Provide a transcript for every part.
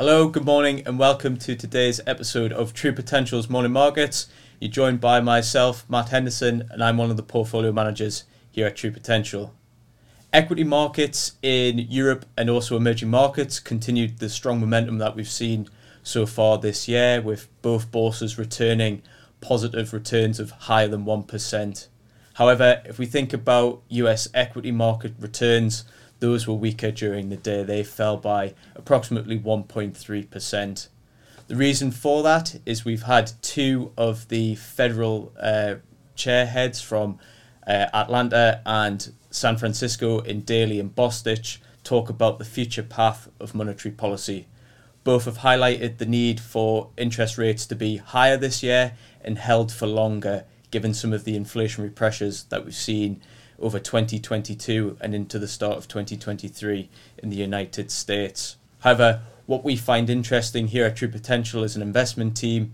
Hello, good morning, and welcome to today's episode of True Potential's Morning Markets. You're joined by myself, Matt Henderson, and I'm one of the portfolio managers here at True Potential. Equity markets in Europe and also emerging markets continued the strong momentum that we've seen so far this year, with both bourses returning positive returns of higher than 1%. However, if we think about US equity market returns, those were weaker during the day. They fell by approximately 1.3%. The reason for that is we've had two of the federal uh, chair heads from uh, Atlanta and San Francisco in Daly and Bostic talk about the future path of monetary policy. Both have highlighted the need for interest rates to be higher this year and held for longer, given some of the inflationary pressures that we've seen over 2022 and into the start of 2023 in the United States. However, what we find interesting here at True Potential as an investment team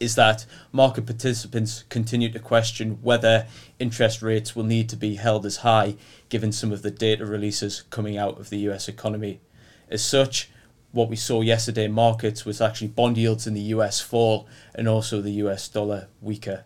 is that market participants continue to question whether interest rates will need to be held as high given some of the data releases coming out of the US economy. As such, what we saw yesterday in markets was actually bond yields in the US fall and also the US dollar weaker.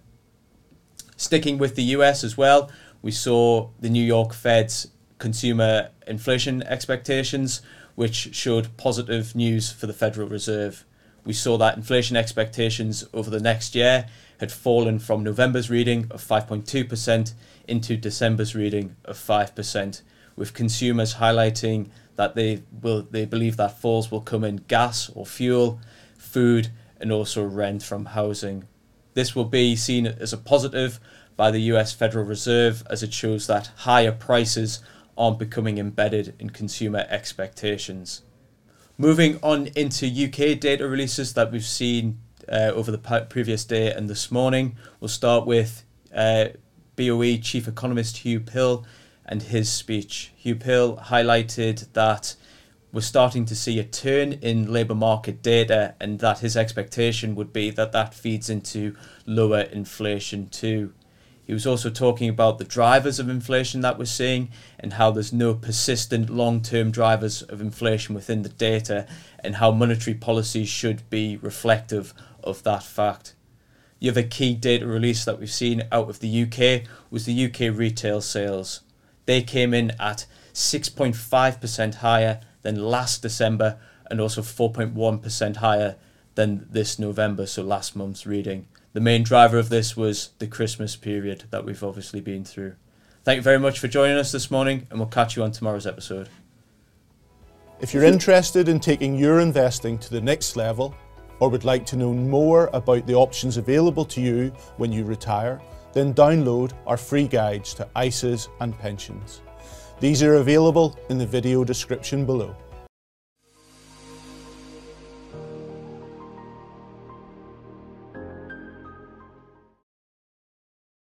Sticking with the US as well, we saw the New York Fed's consumer inflation expectations, which showed positive news for the Federal Reserve. We saw that inflation expectations over the next year had fallen from November's reading of 5.2% into December's reading of 5%, with consumers highlighting that they will they believe that falls will come in gas or fuel, food, and also rent from housing. This will be seen as a positive by the US Federal Reserve as it shows that higher prices aren't becoming embedded in consumer expectations. Moving on into UK data releases that we've seen uh, over the previous day and this morning, we'll start with uh, BOE Chief Economist Huw Pill and his speech. Huw Pill highlighted that we're starting to see a turn in labour market data and that his expectation would be that that feeds into lower inflation too. He was also talking about the drivers of inflation that we're seeing and how there's no persistent long term drivers of inflation within the data and how monetary policy should be reflective of that fact. The other key data release that we've seen out of the UK was the UK retail sales. They came in at 6.5% higher than last December and also 4.1% higher than this November, so last month's reading the main driver of this was the Christmas period that we've obviously been through. Thank you very much for joining us this morning, and we'll catch you on tomorrow's episode. If you're interested in taking your investing to the next level, or would like to know more about the options available to you when you retire, then download our free guides to ISAs and pensions. These are available in the video description below.